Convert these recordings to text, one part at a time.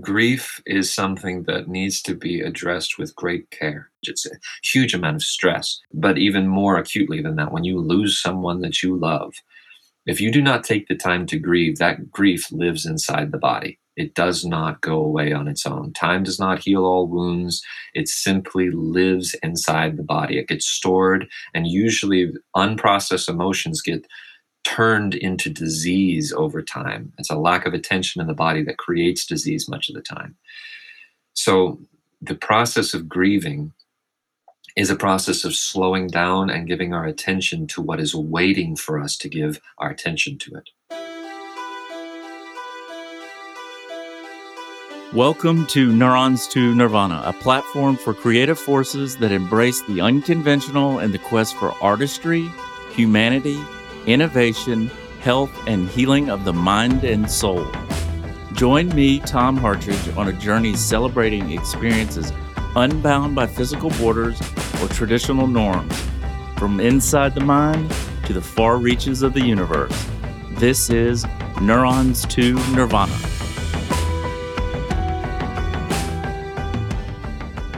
grief is something that needs to be addressed with great care. It's a huge amount of stress, but even more acutely than that, when you lose someone that you love, if you do not take the time to grieve, that grief lives inside the body. It does not go away on its own. Time does not heal all wounds. It simply lives inside the body. It gets stored, and usually unprocessed emotions get turned into disease over time. It's a lack of attention in the body that creates disease much of the time. So, the process of grieving is a process of slowing down and giving our attention to what is waiting for us to give our attention to it. Welcome to Neurons to Nirvana, a platform for creative forces that embrace the unconventional and the quest for artistry, humanity, innovation, health, and healing of the mind and soul. Join me, Tom Hartridge, on a journey celebrating experiences unbound by physical borders or traditional norms, from inside the mind to the far reaches of the universe. This is Neurons to Nirvana.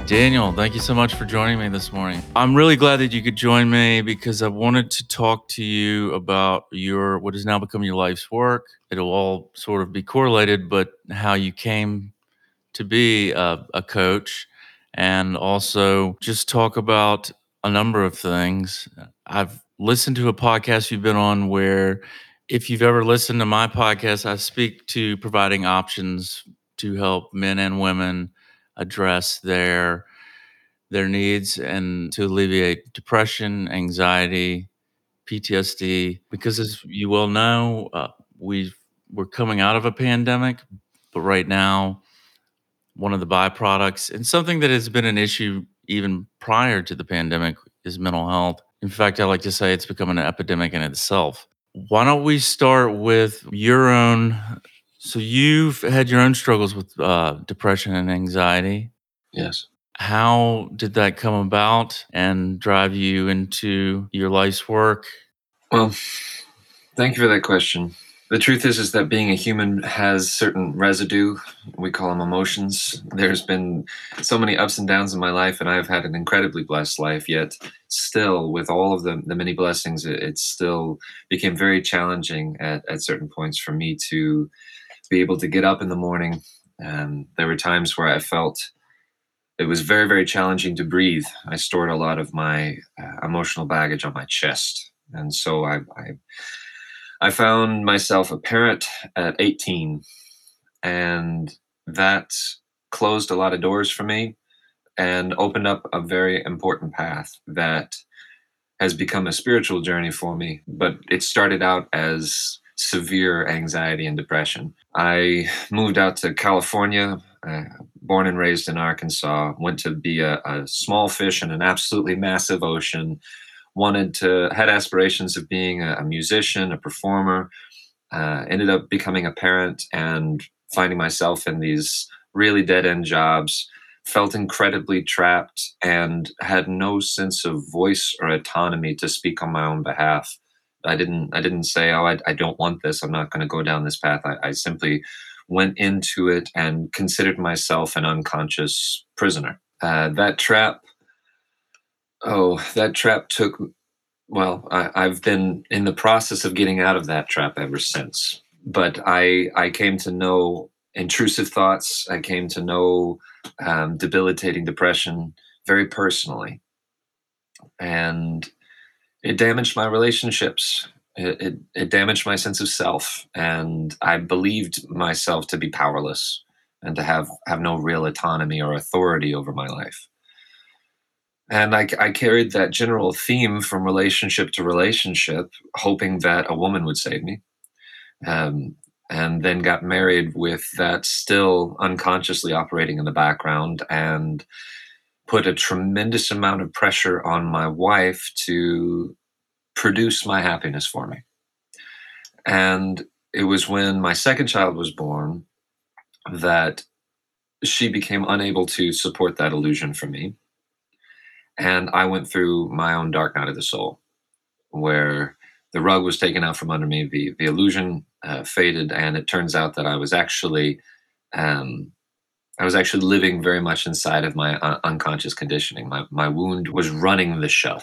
Daniel, thank you so much for joining me this morning. I'm really glad that you could join me because I wanted to talk to you about your what has now become your life's work. It'll all sort of be correlated, but how you came to be a, a coach and also just talk about a number of things. I've listened to a podcast you've been on where if you've ever listened to my podcast, I speak to providing options to help men and women address their their needs and to alleviate depression, anxiety, PTSD. Because as you well know, uh, we we're coming out of a pandemic, but right now, one of the byproducts and something that has been an issue even prior to the pandemic is mental health. In fact, I like to say it's become an epidemic in itself. Why don't we start with your own so you've had your own struggles with uh, depression and anxiety. Yes. How did that come about and drive you into your life's work? Well, thank you for that question. The truth is, is that being a human has certain residue. We call them emotions. There's been so many ups and downs in my life, and I've had an incredibly blessed life. Yet, still, with all of the, the many blessings, it, it still became very challenging at, at certain points for me to be able to get up in the morning. And there were times where I felt it was very, very challenging to breathe. I stored a lot of my uh, emotional baggage on my chest. And so I, I, I found myself a parent at 18, and that closed a lot of doors for me and opened up a very important path that has become a spiritual journey for me. But it started out as severe anxiety and depression. I moved out to California, uh, born and raised in Arkansas, went to be a, a, small fish in an absolutely massive ocean, wanted to, had aspirations of being a, a musician, a performer, uh, ended up becoming a parent and finding myself in these really dead end jobs felt incredibly trapped and had no sense of voice or autonomy to speak on my own behalf. I didn't I didn't say, oh, I, I don't want this. I'm not going to go down this path. I, I simply went into it and considered myself an unconscious prisoner. Uh, that trap, oh, that trap took. Well, I, I've been in the process of getting out of that trap ever since. But I I came to know intrusive thoughts. I came to know um, debilitating depression very personally, and it damaged my relationships. It, it, it, damaged my sense of self, and I believed myself to be powerless and to have have no real autonomy or authority over my life. And I, I carried that general theme from relationship to relationship, hoping that a woman would save me. Um, and then got married with that still unconsciously operating in the background and put a tremendous amount of pressure on my wife to produce my happiness for me. And it was when my second child was born that she became unable to support that illusion for me. And I went through my own dark night of the soul, where the rug was taken out from under me, the, the illusion uh, faded, and it turns out that I was actually um, I was actually living very much inside of my uh, unconscious conditioning. My my wound was running the show,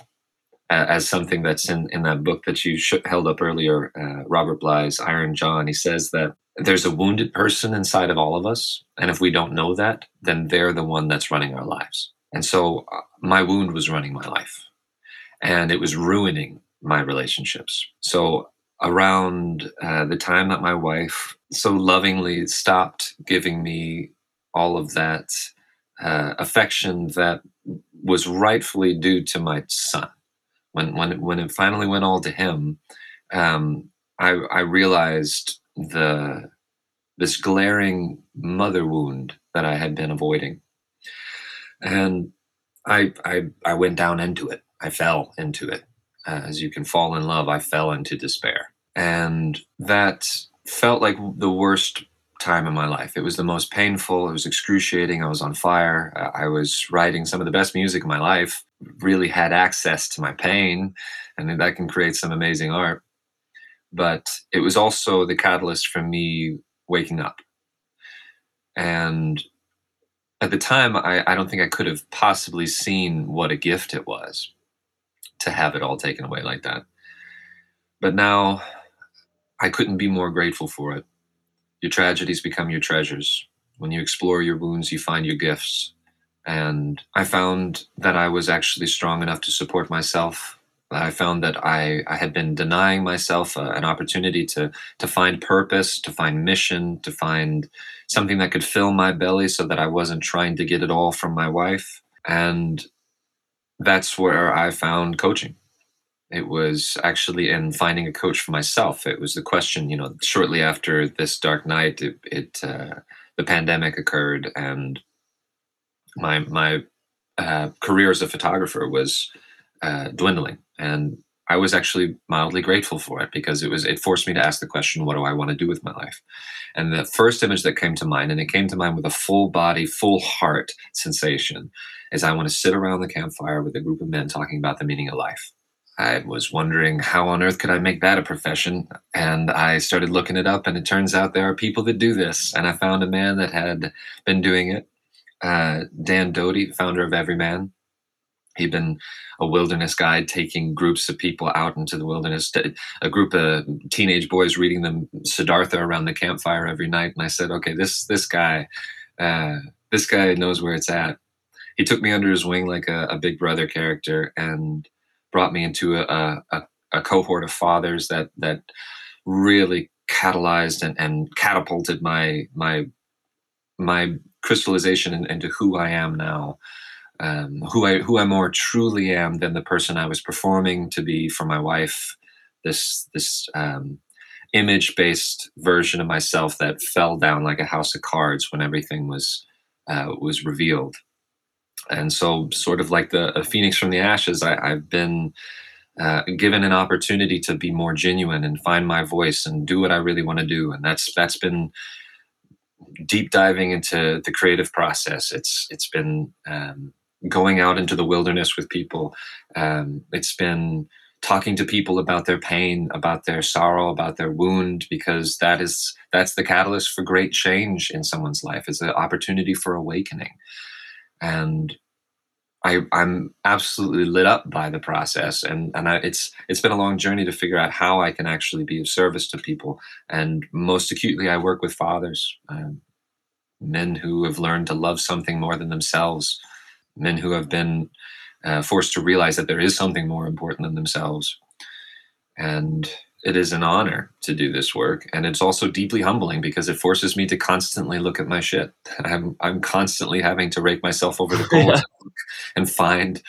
as something that's in in that book that you sh- held up earlier, uh, Robert Bly's Iron John. He says that there's a wounded person inside of all of us, and if we don't know that, then they're the one that's running our lives. And so, uh, my wound was running my life, and it was ruining my relationships. So around uh, the time that my wife so lovingly stopped giving me all of that uh, affection that was rightfully due to my son. When when it, when it finally went all to him, um, I, I realized the this glaring mother wound that I had been avoiding, and I I I went down into it. I fell into it. Uh, as you can fall in love, I fell into despair, and that felt like the worst time in my life. It was the most painful. It was excruciating. I was on fire. Uh, I was writing some of the best music of my life. Really had access to my pain, and that can create some amazing art. But it was also the catalyst for me waking up. And at the time, I, I don't think I could have possibly seen what a gift it was to have it all taken away like that. But now I couldn't be more grateful for it. Your tragedies become your treasures. When you explore your wounds, you find your gifts. And I found that I was actually strong enough to support myself. I found that I, I had been denying myself uh, an opportunity to, to find purpose, to find mission, to find something that could fill my belly so that I wasn't trying to get it all from my wife. And that's where I found coaching. It was actually in finding a coach for myself. It was the question, you know, shortly after this dark night, it, it uh, the pandemic occurred, and my my uh, career as a photographer was uh, dwindling, and I was actually mildly grateful for it because it was it forced me to ask the question, what do I want to do with my life? And the first image that came to mind, and it came to mind with a full body, full heart sensation, is I want to sit around the campfire with a group of men talking about the meaning of life. I was wondering how on earth could I make that a profession? And I started looking it up, and it turns out there are people that do this. And I found a man that had been doing it, uh, Dan Doty, founder of Everyman. He'd been a wilderness guide, taking groups of people out into the wilderness. A group of teenage boys reading them Siddhartha around the campfire every night. And I said, "Okay, this this guy, uh, this guy knows where it's at." He took me under his wing like a, a big brother character, and brought me into a, a, a cohort of fathers that that really catalyzed and, and catapulted my my my crystallization in, into who I am now, um, who I who I more truly am than the person I was performing to be for my wife. This this um, image based version of myself that fell down like a house of cards when everything was uh, was revealed and so sort of like the phoenix from the ashes I, have been uh, given an opportunity to be more genuine and find my voice and do what i really want to do. And that's that's been deep diving into the creative process. It's it's been um, going out into the wilderness with people. Um, it's been talking to people about their pain about their sorrow about their wound because that is that's the catalyst for great change in someone's life it's an opportunity for awakening. And I, I'm absolutely lit up by the process, and and I, it's it's been a long journey to figure out how I can actually be of service to people. And most acutely, I work with fathers, um, men who have learned to love something more than themselves, men who have been uh, forced to realize that there is something more important than themselves, and it is an honor to do this work and it's also deeply humbling because it forces me to constantly look at my shit i'm i'm constantly having to rake myself over the coals. And find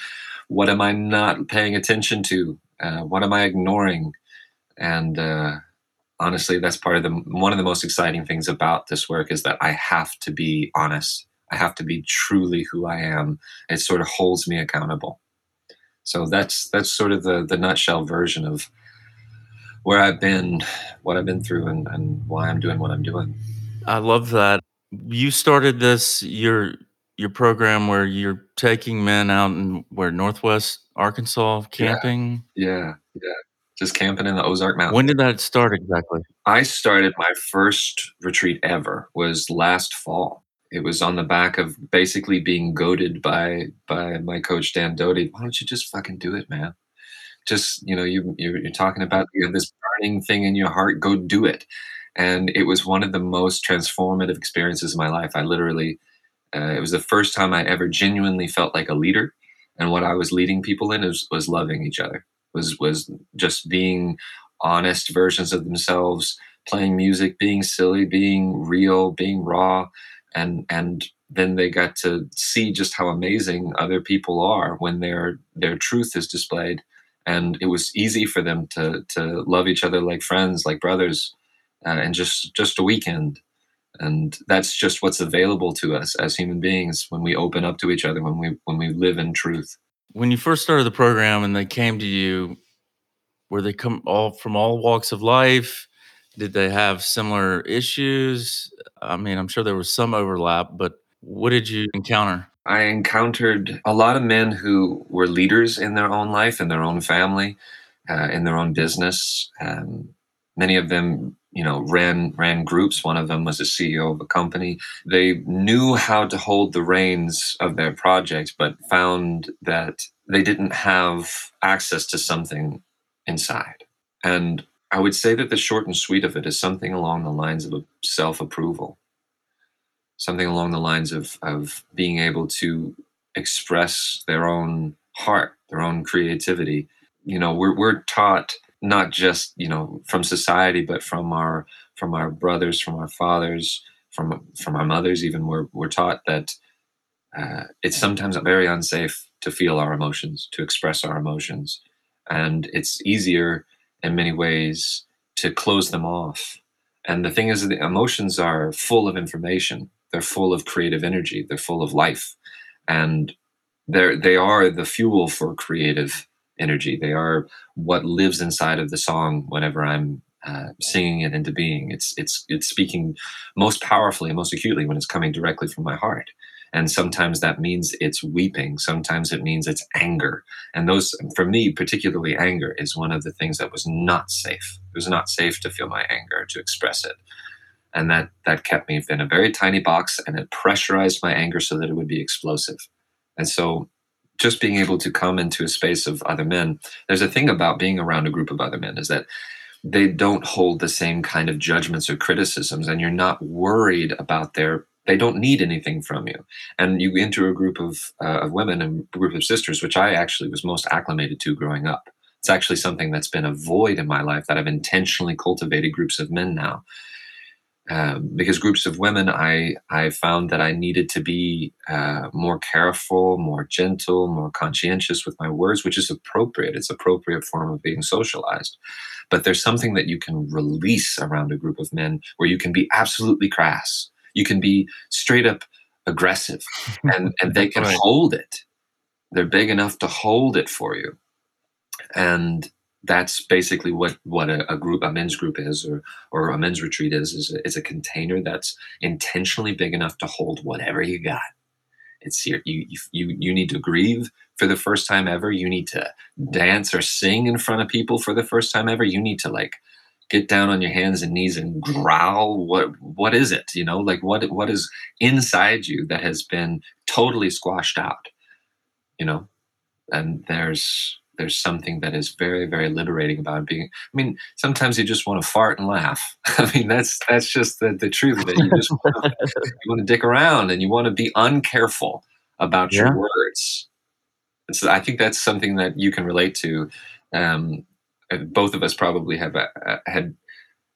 what am i not paying attention to? Uh, what am i ignoring? And uh, honestly that's part of the one of the most exciting things about this work is that i have to be honest. I have to be truly who i am. It sort of holds me accountable. So that's that's sort of the the nutshell version of where I've been, what I've been through, and, and why I'm doing what I'm doing. I love that. You started this your your program where you're taking men out in where Northwest Arkansas camping. Yeah, yeah, yeah. Just camping in the Ozark Mountains. When did that start exactly? I started my first retreat ever was last fall it was on the back of basically being goaded by by my coach Dan Doty. Why don't you just fucking do it, man? Just you know, you you're, you're talking about you have this burning thing in your heart. Go do it. And it was one of the most transformative experiences of my life. I literally, uh, it was the first time I ever genuinely felt like a leader. And what I was leading people in was, was loving each other. Was was just being honest versions of themselves, playing music, being silly, being real, being raw, and and then they got to see just how amazing other people are when their their truth is displayed and it was easy for them to to love each other like friends like brothers uh, in just just a weekend and that's just what's available to us as human beings when we open up to each other when we when we live in truth. When you first started the program and they came to you were they come all from all walks of life? Did they have similar issues? I mean i'm sure there was some overlap but what did you encounter? I encountered a lot of men who were leaders in their own life, in their own family, uh, in their own business. Um, many of them, you know, ran ran groups. One of them was a CEO of a company. They knew how to hold the reins of their projects, but found that they didn't have access to something inside. And I would say that the short and sweet of it is something along the lines of self approval something along the lines of of being able to express their own heart, their own creativity. You know, we're we're taught not just you know from society, but from our from our brothers, from our fathers, from from our mothers. Even we're we're taught that uh, it's sometimes very unsafe to feel our emotions, to express our emotions, and it's easier in many ways to close them off. And the thing is, the emotions are full of information they're full of creative energy they're full of life and they're they are the fuel for creative energy. They are what lives inside of the song whenever i'm uh, singing it into being. It's it's it's speaking most powerfully and most acutely when it's coming directly from my heart. And sometimes that means it's weeping. Sometimes it means it's anger. And those for me particularly anger is one of the things that was not safe. It was not safe to feel my anger to express it. And that that kept me in a very tiny box and it pressurized my anger so that it would be explosive. And so just being able to come into a space of other men there's a thing about being around a group of other men is that they don't hold the same kind of judgments or criticisms and you're not worried about their they don't need anything from you. And you enter a group of, uh, of women and a group of sisters which i actually was most acclimated to growing up. It's actually something that's been a void in my life that i've intentionally cultivated groups of men now um, because groups of women, I I found that I needed to be uh, more careful, more gentle, more conscientious with my words, which is appropriate. It's appropriate form of being socialized. But there's something that you can release around a group of men where you can be absolutely crass. You can be straight up aggressive, and and they can right. hold it. They're big enough to hold it for you, and that's basically what what a, a, group a men's group is or or a men's retreat is is a, is a container that's intentionally big enough to hold whatever you got. It's your, you you you need to grieve for the first time ever. You need to dance or sing in front of people for the first time ever. You need to like get down on your hands and knees and growl. What what is it? You know like what what is inside you that has been totally squashed out? You know? And there's there's something that is very very liberating about being i mean sometimes you just want to fart and laugh. I mean that's that's just the, the truth that you just want to, you want to dick around and you want to be uncareful about yeah. your words. And so i think that's something that you can relate to. Um, both of us probably have uh, uh, had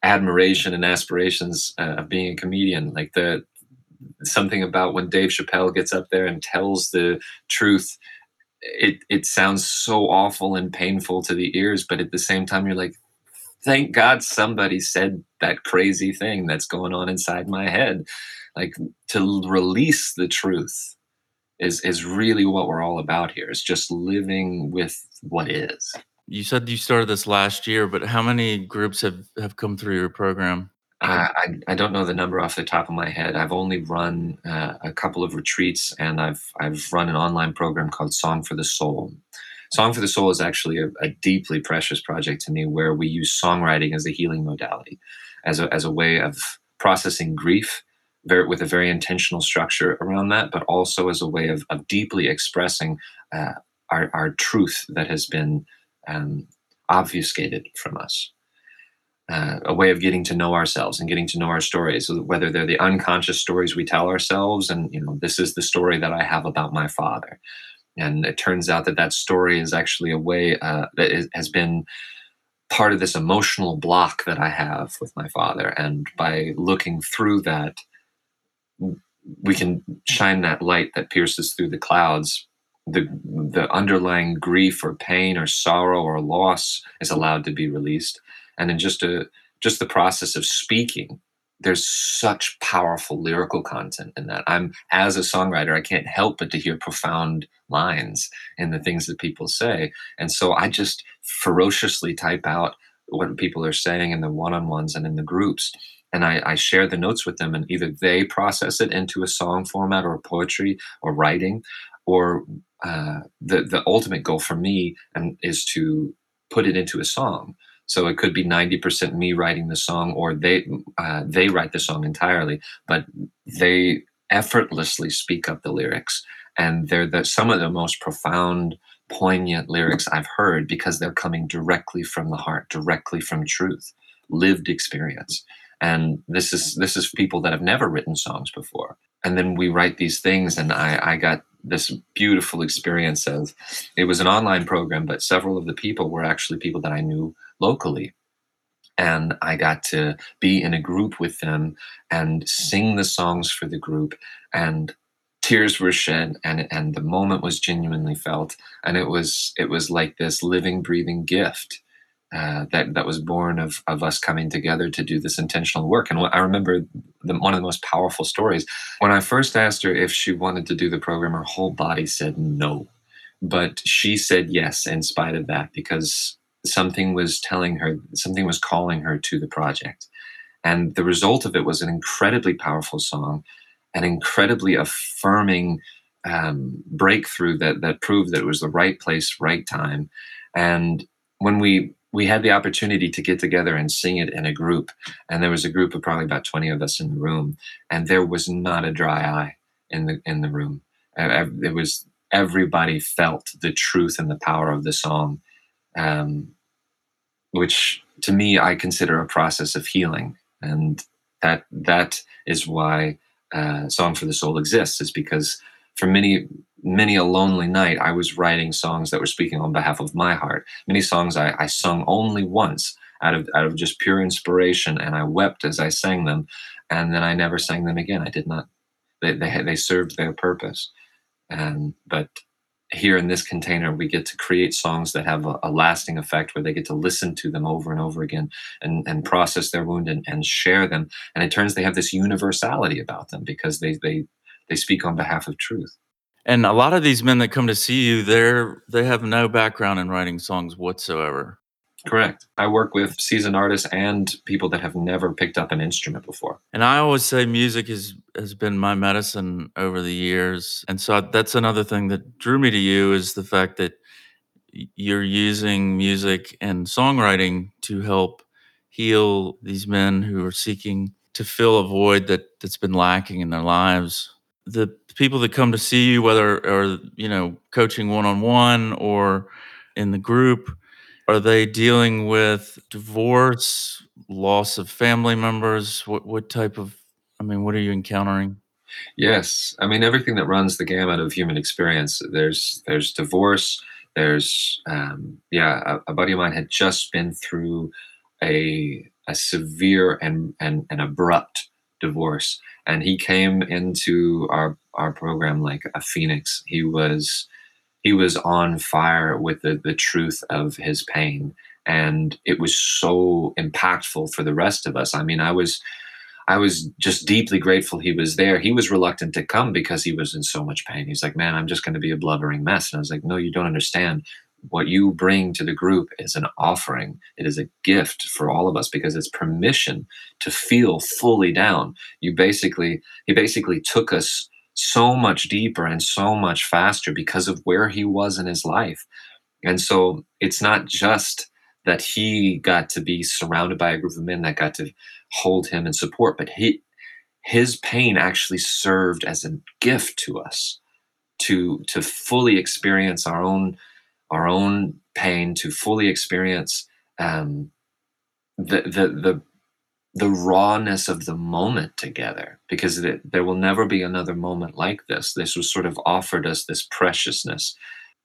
admiration and aspirations uh, of being a comedian. Like the something about when dave chappelle gets up there and tells the truth it it sounds so awful and painful to the ears, but at the same time, you're like, thank God somebody said that crazy thing that's going on inside my head. Like to release the truth is is really what we're all about here. It's just living with what is. You said you started this last year, but how many groups have have come through your program? I, I don't know the number off the top of my head. I've only run uh, a couple of retreats, and I've I've run an online program called Song for the Soul. Song for the Soul is actually a, a deeply precious project to me, where we use songwriting as a healing modality, as a as a way of processing grief, very with a very intentional structure around that, but also as a way of, of deeply expressing uh, our, our truth that has been um, obfuscated from us. Uh, a way of getting to know ourselves and getting to know our stories, whether they're the unconscious stories we tell ourselves, and you know, this is the story that I have about my father, and it turns out that that story is actually a way uh, that is, has been part of this emotional block that I have with my father, and by looking through that, we can shine that light that pierces through the clouds. The the underlying grief or pain or sorrow or loss is allowed to be released and in just a just the process of speaking there's such powerful lyrical content in that. I'm as a songwriter i can't help but to hear profound lines in the things that people say. And so i just ferociously type out what people are saying in the one-on-ones and in the groups. And I, I, share the notes with them and either they process it into a song format or poetry or writing or uh, the the ultimate goal for me and is to put it into a song. So it could be ninety percent me writing the song, or they uh, they write the song entirely, but they effortlessly speak up the lyrics, and they're the some of the most profound, poignant lyrics I've heard because they're coming directly from the heart, directly from truth, lived experience. And this is this is people that have never written songs before. And then we write these things, and I, I got this beautiful experience of it was an online program, but several of the people were actually people that I knew locally. And I got to be in a group with them and sing the songs for the group. And tears were shed and, and the moment was genuinely felt. And it was it was like this living, breathing gift uh, that that was born of of us coming together to do this intentional work. And I remember the, one of the most powerful stories when I first asked her if she wanted to do the program. Her whole body said no, but she said yes in spite of that because something was telling her, something was calling her to the project. And the result of it was an incredibly powerful song, an incredibly affirming um, breakthrough that that proved that it was the right place, right time. And when we we had the opportunity to get together and sing it in a group. And there was a group of probably about 20 of us in the room, and there was not a dry eye in the in the room. It was everybody felt the truth and the power of the song, um, which to me I consider a process of healing, and that that is why uh, "Song for the Soul" exists. Is because for many many a lonely night, I was writing songs that were speaking on behalf of my heart. Many songs I, I sung only once out of out of just pure inspiration, and I wept as I sang them, and then I never sang them again. I did not. They they they served their purpose, and but here in this container we get to create songs that have a, a, lasting effect where they get to listen to them over and over again and, and process their wound and, and share them and it turns they have this universality about them because they they they speak on behalf of truth and a lot of these men that come to see you, they're they have no background in writing songs whatsoever. Correct. I work with seasoned artists and people that have never picked up an instrument before. And I always say music is has been my medicine over the years. And so that's another thing that drew me to you is the fact that you're using music and songwriting to help heal these men who are seeking to fill a void that that's been lacking in their lives. The people that come to see you, whether or you know coaching one on one or in the group, are they dealing with divorce, loss of family members? What what type of I mean, what are you encountering? Yes, I mean everything that runs the gamut of human experience. There's there's divorce. There's um, yeah, a, a buddy of mine had just been through a a severe and and, and abrupt divorce and he came into our our program like a phoenix he was he was on fire with the, the truth of his pain. And it was so impactful for the rest of us. I mean i was i was just deeply grateful he was there. He was reluctant to come because he was in so much pain. He's like man i'm just going to be a blubbering mess. And i was like no you don't understand. What you bring to the group is an offering. It is a gift for all of us because it's permission to feel fully down. You basically, he basically took us so much deeper and so much faster because of where he was in his life. And so it's not just that he got to be surrounded by a group of men that got to hold him and support, but he his pain actually served as a gift to us to to fully experience our own our own pain to fully experience um, the the the the rawness of the moment together because it, there will never be another moment like this. This was sort of offered us this preciousness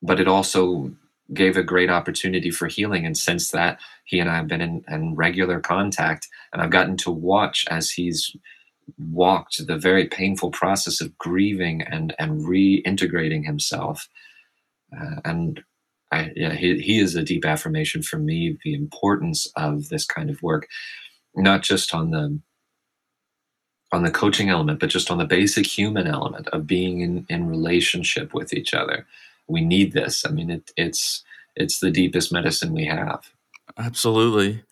but it also gave a great opportunity for healing. And since that he and i have been in, in regular contact and i've gotten to watch as he's walked the very painful process of grieving and and reintegrating himself. Uh, and I, yeah, he, he is a deep affirmation for me the importance of this kind of work not just on the on the coaching element, but just on the basic human element of being in, in relationship with each other. We need this. I mean, it, it's it's the deepest medicine we have. Absolutely.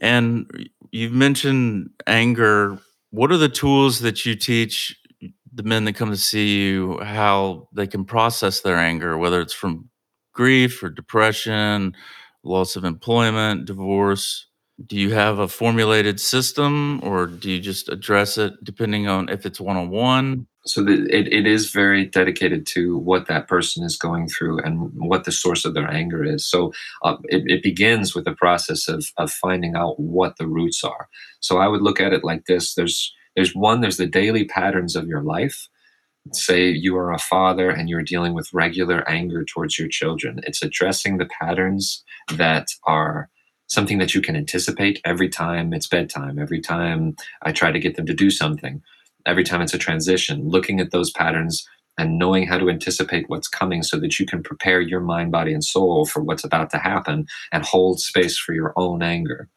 And you've mentioned anger. What are the tools that you teach the men that come to see you how they can process their anger, whether it's from grief or depression, loss of employment, divorce? Do you have a formulated system or do you just address it depending on if it's one-on-one? So the, it, it is very dedicated to what that person is going through and what the source of their anger is. So uh, it, it begins with the process of, of finding out what the roots are. So i would look at it like this. There's there's one there's the daily patterns of your life. Say you are a father and you're dealing with regular anger towards your children. It's addressing the patterns that are something that you can anticipate every time it's bedtime, every time I try to get them to do something, every time it's a transition, looking at those patterns and knowing how to anticipate what's coming so that you can prepare your mind, body, and soul for what's about to happen and hold space for your own anger.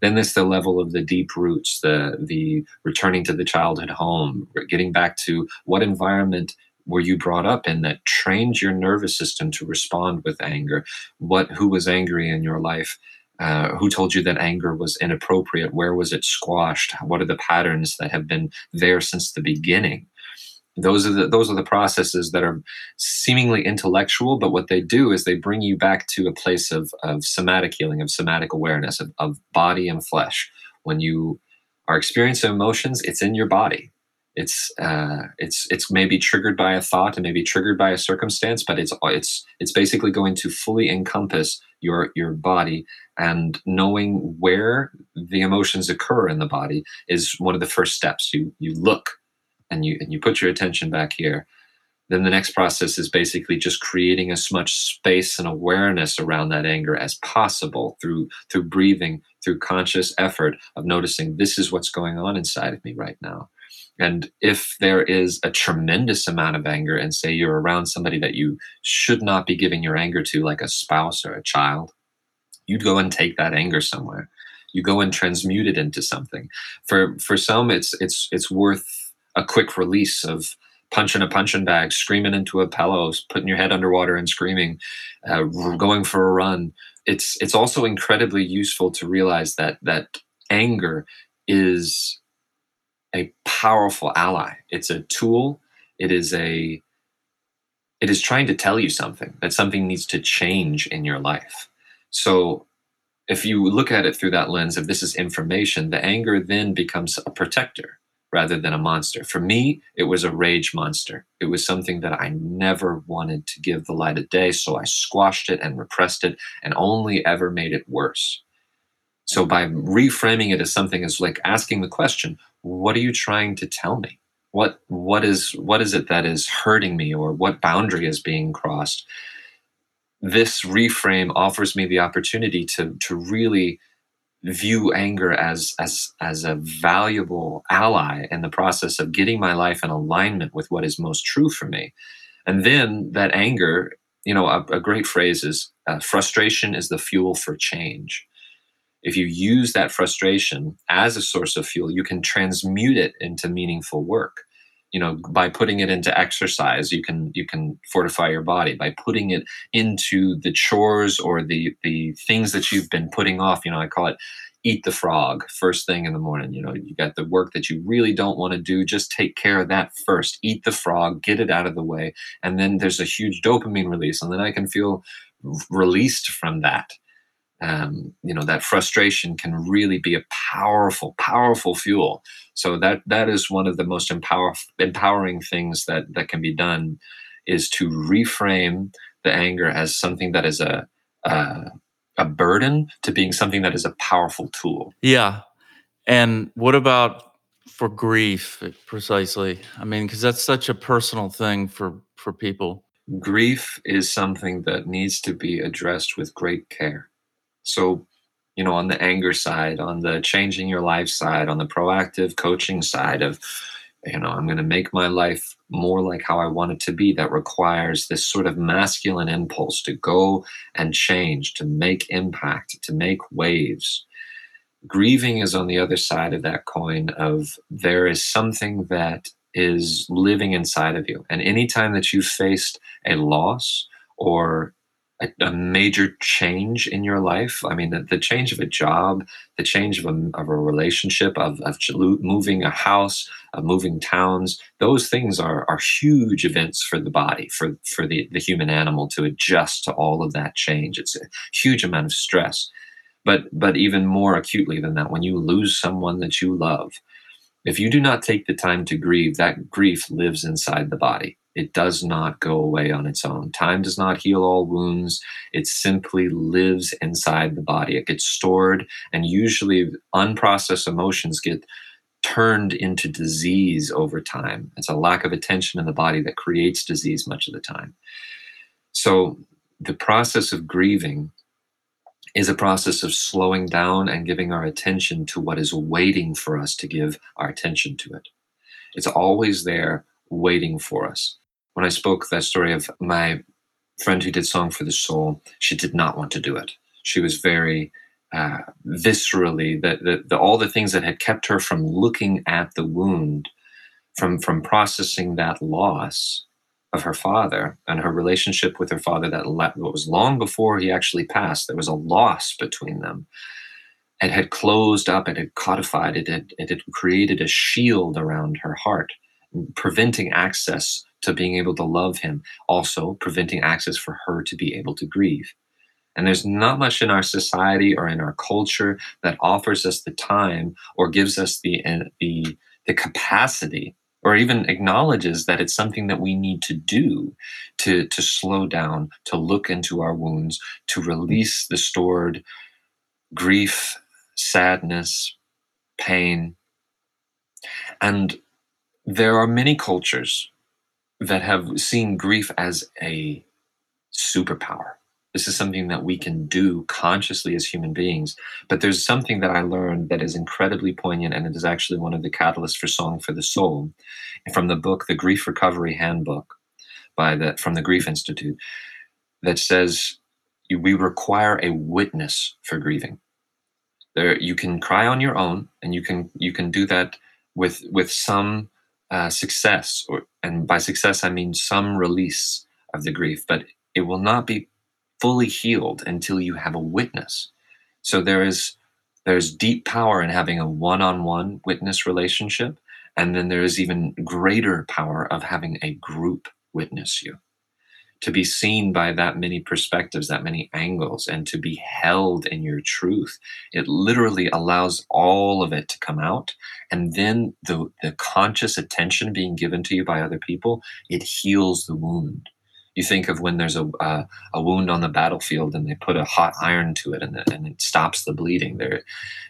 Then there's the level of the deep roots, the the returning to the childhood home, getting back to what environment were you brought up in that trained your nervous system to respond with anger? What who was angry in your life? Uh, who told you that anger was inappropriate? Where was it squashed? What are the patterns that have been there since the beginning? Those are the those are the processes that are seemingly intellectual, but what they do is they bring you back to a place of, of somatic healing, of somatic awareness, of, of body and flesh. When you are experiencing emotions, it's in your body it's uh, it's it's maybe triggered by a thought and maybe triggered by a circumstance, but it's it's it's basically going to fully encompass your your body and knowing where the emotions occur in the body is one of the first steps. You you look and you and you put your attention back here. Then the next process is basically just creating as much space and awareness around that anger as possible through through breathing, through conscious effort of noticing this is what's going on inside of me right now and if there is a tremendous amount of anger, and say you're around somebody that you should not be giving your anger to, like a spouse or a child, you'd go and take that anger somewhere. You go and transmute it into something. For for some, it's it's it's worth a quick release of punching a punching bag, screaming into a pillow, putting your head underwater and screaming, uh, going for a run. It's it's also incredibly useful to realize that that anger is a powerful ally. It's a tool. It is a it is trying to tell you something that something needs to change in your life. So if you look at it through that lens of this is information, the anger then becomes a protector rather than a monster. For me, it was a rage monster. It was something that I never wanted to give the light of day, so I squashed it and repressed it and only ever made it worse. So by reframing it as something as like asking the question, what are you trying to tell me? What what is what is it that is hurting me or what boundary is being crossed? This reframe offers me the opportunity to to really view anger as as as a valuable ally in the process of getting my life in alignment with what is most true for me and then that anger you know a, a great phrase is uh, frustration is the fuel for change if you use that frustration as a source of fuel, you can transmute it into meaningful work. You know, by putting it into exercise, you can you can fortify your body. By putting it into the chores or the the things that you've been putting off, you know, I call it eat the frog first thing in the morning. You know, you got the work that you really don't want to do. Just take care of that first. Eat the frog, get it out of the way. And then there's a huge dopamine release. And then I can feel released from that um, you know that frustration can really be a powerful powerful fuel. So that that is one of the most empower, empowering things that that can be done is to reframe the anger as something that is a, a a burden to being something that is a powerful tool. Yeah. And what about for grief precisely? I mean because that's such a personal thing for for people. Grief is something that needs to be addressed with great care so, you know, on the anger side, on the changing your life side, on the proactive coaching side of, you know, I'm going to make my life more like how I want it to be, that requires this sort of masculine impulse to go and change, to make impact, to make waves. Grieving is on the other side of that coin of there is something that is living inside of you. And anytime that you've faced a loss or a, a, major change in your life. I mean, the, the change of a job, the change of a, of a relationship, of, of moving a house, of moving towns, those things are, are huge events for the body, for, for the, the human animal to adjust to all of that change. It's a huge amount of stress. But, but even more acutely than that, when you lose someone that you love, if you do not take the time to grieve, that grief lives inside the body it does not go away on its own. Time does not heal all wounds. It simply lives inside the body. It gets stored, and usually unprocessed emotions get turned into disease over time. It's a lack of attention in the body that creates disease much of the time. So, the process of grieving is a process of slowing down and giving our attention to what is waiting for us to give our attention to it. It's always there waiting for us when I spoke that story of my friend who did Song for the Soul, she did not want to do it. She was very uh, viscerally that the, the, all the things that had kept her from looking at the wound, from from processing that loss of her father and her relationship with her father that le- was long before he actually passed. There was a loss between them. It had closed up. It had codified. It had it had created a shield around her heart, preventing access to being able to love him, also preventing access for her to be able to grieve. And there's not much in our society or in our culture that offers us the time or gives us the, uh, the, the capacity or even acknowledges that it's something that we need to do to, to slow down, to look into our wounds, to release the stored grief, sadness, pain. And there are many cultures that have seen grief as a superpower. This is something that we can do consciously as human beings. But there's something that I learned that is incredibly poignant, and it is actually one of the catalysts for Song for the Soul from the book, The Grief Recovery Handbook, by the from the Grief Institute, that says we require a witness for grieving. There, you can cry on your own, and you can you can do that with with some uh, success, or, and by success I mean some release of the grief, but it will not be fully healed until you have a witness. So there is there's deep power in having a one-on-one witness relationship, and then there is even greater power of having a group witness you to be seen by that many perspectives, that many angles, and to be held in your truth. It literally allows all of it to come out. And then the, the conscious attention being given to you by other people, it heals the wound. You think of when there's a, uh, a wound on the battlefield and they put a hot iron to it and, the, and it stops the bleeding. There,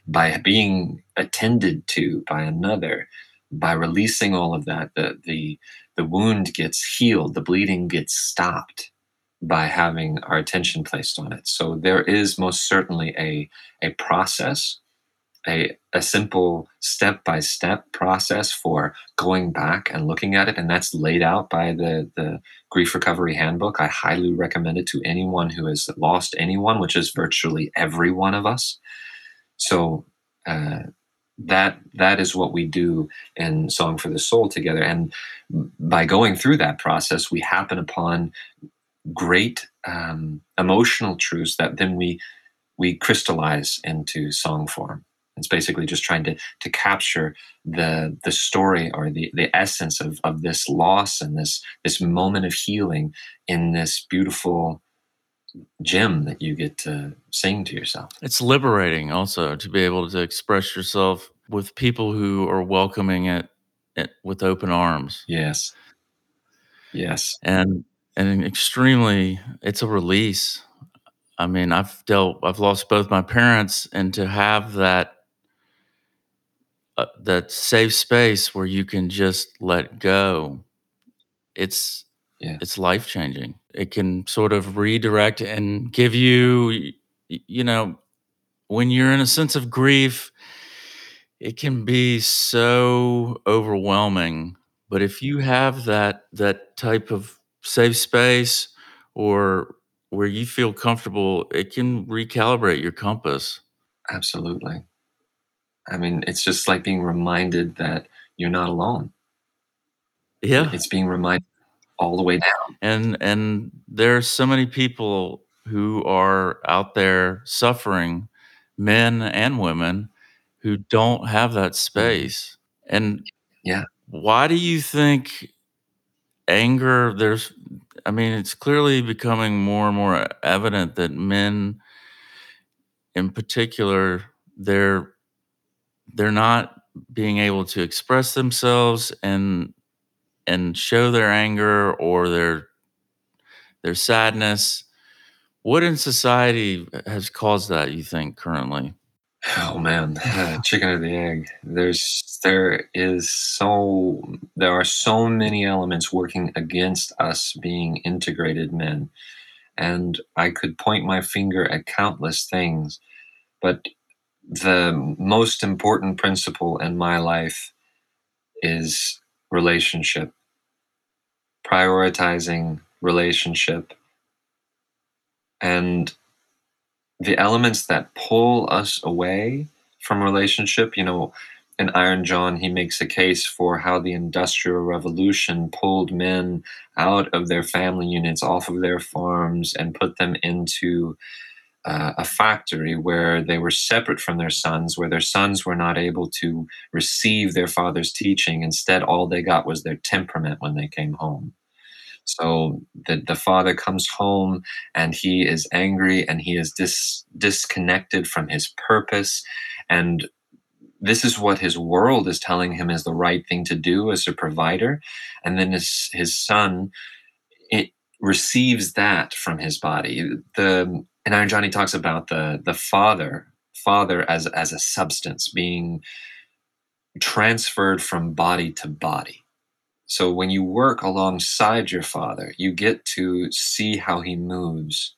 by being attended to by another, by releasing all of that, the, the, the wound gets healed, the bleeding gets stopped by having our attention placed on it. So there is most certainly a, a process, a, a simple step by step process for going back and looking at it. And that's laid out by the, the Grief Recovery Handbook. I highly recommend it to anyone who has lost anyone, which is virtually every one of us. So uh, that that is what we do in Song for the Soul together. And by going through that process, we happen upon great um, emotional truths that then we we crystallize into song form. It's basically just trying to to capture the the story or the the essence of of this loss and this this moment of healing in this beautiful gem that you get to sing to yourself. It's liberating also to be able to express yourself with people who are welcoming it, it with open arms. Yes. Yes. And and extremely it's a release. I mean, I've dealt I've lost both my parents and to have that uh, that safe space where you can just let go. It's Yeah. it's life changing. It can sort of redirect and give you, you know, when you're in a sense of grief, it can be so overwhelming. But if you have that that type of safe space or where you feel comfortable, it can recalibrate your compass. Absolutely. I mean, it's just like being reminded that you're not alone. Yeah. It's being reminded all the way down. and and there are so many people who are out there suffering men and women who don't have that space and Yeah. why do you think anger there's i mean it's clearly becoming more and more evident that men in particular they're they're not being able to express themselves and and show their anger or their their sadness. What in society has caused that, you think, currently? Oh man, uh, chicken or the egg. There's there is so there are so many elements working against us being integrated men. And I could point my finger at countless things, but the most important principle in my life is relationship. Prioritizing relationship and the elements that pull us away from relationship you know in iron john he makes a case for how the industrial revolution pulled men out of their family units off of their farms and put them into uh, a factory where they were separate from their sons where their sons were not able to receive their father's teaching. Instead all they got was their temperament when they came home so the, the father comes home and he is angry and he is dis, disconnected from his purpose. And this is what his world is telling him is the right thing to do as a provider. And then his, his son it receives that from his body. The and Iron Johnny talks about the the father father as as a substance being transferred from body to body so when you work alongside your father, you get to see how he moves,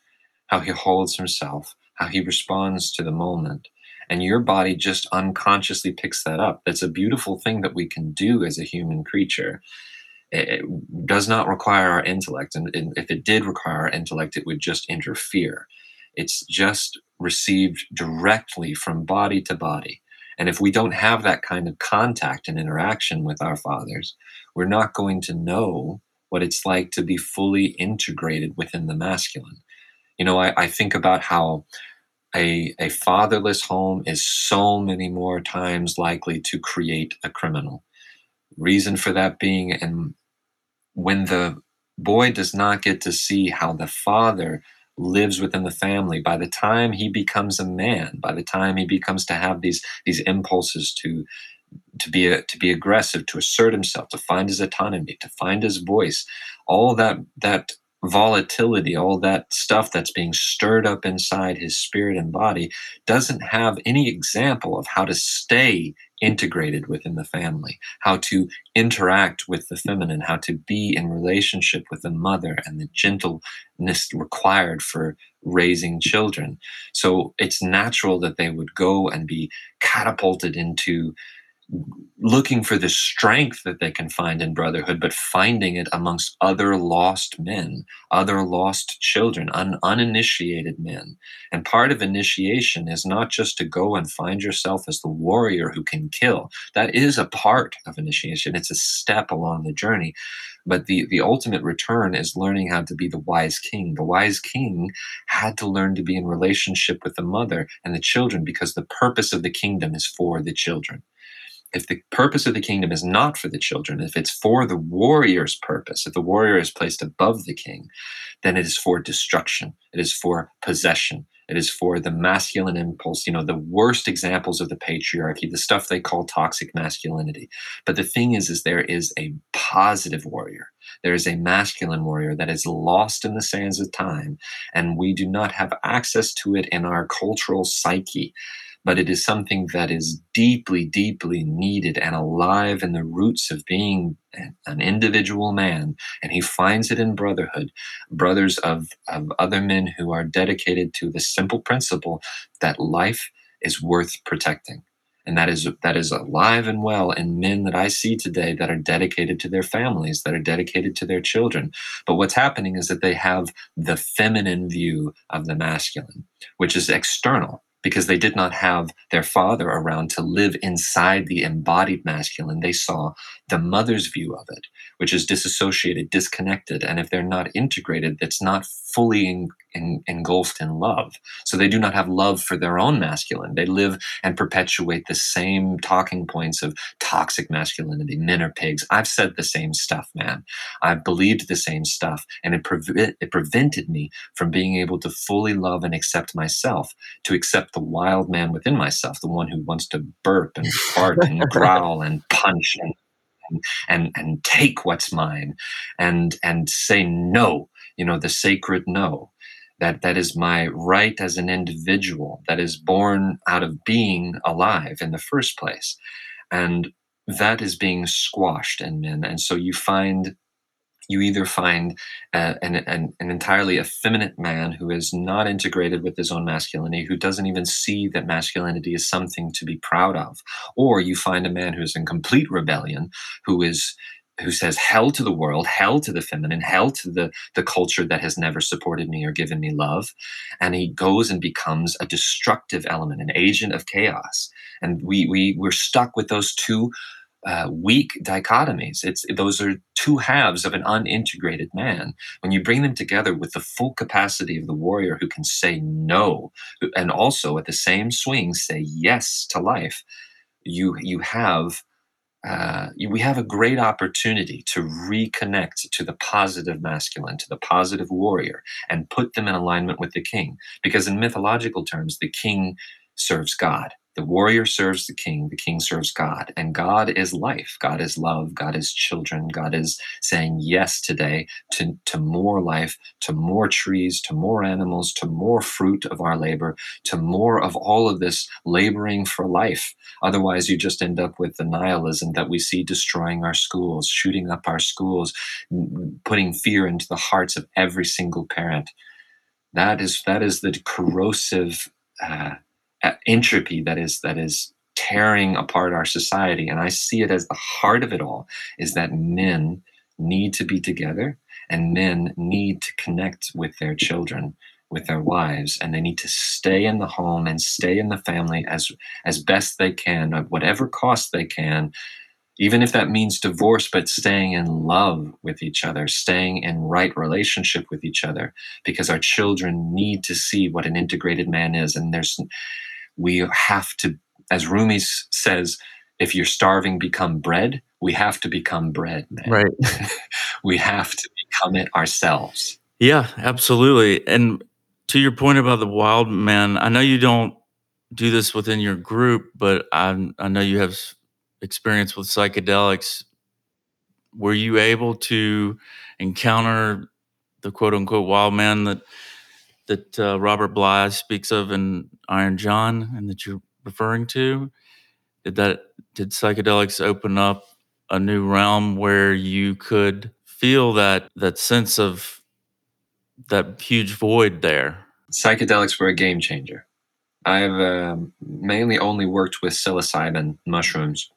how he holds himself, how he responds to the moment. And your body just unconsciously picks that up. That's a beautiful thing that we can do as a human creature. It does not require our intellect. And if it did require our intellect, it would just interfere. It's just received directly from body to body. And if we don't have that kind of contact and interaction with our fathers, we're not going to know what it's like to be fully integrated within the masculine. You know, I, I think about how a, a fatherless home is so many more times likely to create a criminal. Reason for that being, and when the boy does not get to see how the father lives within the family by the time he becomes a man by the time he becomes to have these these impulses to to be a, to be aggressive to assert himself to find his autonomy to find his voice all that that volatility all that stuff that's being stirred up inside his spirit and body doesn't have any example of how to stay integrated within the family, how to interact with the feminine, how to be in relationship with the mother and the gentleness required for raising children. So it's natural that they would go and be catapulted into looking for the strength that they can find in brotherhood, but finding it amongst other lost men, other lost children, un- uninitiated men. And part of initiation is not just to go and find yourself as the warrior who can kill. That is a part of initiation, it's a step along the journey. But the, the ultimate return is learning how to be the wise king. The wise king had to learn to be in relationship with the mother and the children because the purpose of the kingdom is for the children if the purpose of the kingdom is not for the children, if it's for the warrior's purpose, if the warrior is placed above the king, then it is for destruction. It is for possession. It is for the masculine impulse, you know, the worst examples of the patriarchy, the stuff they call toxic masculinity. But the thing is, is there is a positive warrior. There is a masculine warrior that is lost in the sands of time, and we do not have access to it in our cultural psyche but it is something that is deeply, deeply needed and alive in the roots of being an individual man. And he finds it in brotherhood, brothers of, of other men who are dedicated to the simple principle that life is worth protecting. And that is that is alive and well in men that I see today that are dedicated to their families, that are dedicated to their children. But what's happening is that they have the feminine view of the masculine, which is external because they did not have their father around to live inside the embodied masculine. They saw the mother's view of it, which is disassociated, disconnected. And if they're not integrated, that's not fully in, in, engulfed in love. So they do not have love for their own masculine. They live and perpetuate the same talking points of toxic masculinity. Men are pigs. I've said the same stuff, man. I've believed the same stuff, and it, pre- it prevented me from being able to fully love and accept myself, to accept the wild man within myself, the one who wants to burp and fart and growl and punch and and and take what's mine and and say no you know the sacred no. That that is my right as an individual that is born out of being alive in the first place. And that is being squashed in men. And so you find you either find uh, an, an, an, entirely effeminate man who is not integrated with his own masculinity, who doesn't even see that masculinity is something to be proud of, or you find a man who's in complete rebellion, who is who says hell to the world, hell to the feminine, hell to the, the culture that has never supported me or given me love. And he goes and becomes a destructive element, an agent of chaos. And we, we, we're stuck with those two uh, weak dichotomies. It's those are two halves of an unintegrated man. When you bring them together with the full capacity of the warrior who can say no, and also at the same swing say yes to life, you you have. Uh, we have a great opportunity to reconnect to the positive masculine, to the positive warrior, and put them in alignment with the king. Because in mythological terms, the king serves God the warrior serves the king, the king serves God, and God is life. God is love. God is children. God is saying yes today to, to more life, to more trees, to more animals, to more fruit of our labor, to more of all of this laboring for life. Otherwise, you just end up with the nihilism that we see destroying our schools, shooting up our schools, putting fear into the hearts of every single parent. That is that is the corrosive. Uh, entropy that is that is tearing apart our society. And i see it as the heart of it all is that men need to be together and men need to connect with their children with their wives and they need to stay in the home and stay in the family as as best they can at whatever cost they can. Even if that means divorce but staying in love with each other staying in right relationship with each other because our children need to see what an integrated man is and there's we have to, as Rumi says, if you're starving, become bread. We have to become bread, man. Right. we have to become it ourselves. Yeah, absolutely. And to your point about the wild man, I know you don't do this within your group, but I, I know you have experience with psychedelics. Were you able to encounter the quote unquote wild man that that uh, Robert Bly speaks of in Iron John and that you're referring to? Did that did psychedelics open up a new realm where you could feel that that sense of that huge void there? Psychedelics were a game changer. I've uh, mainly only worked with psilocybin mushrooms,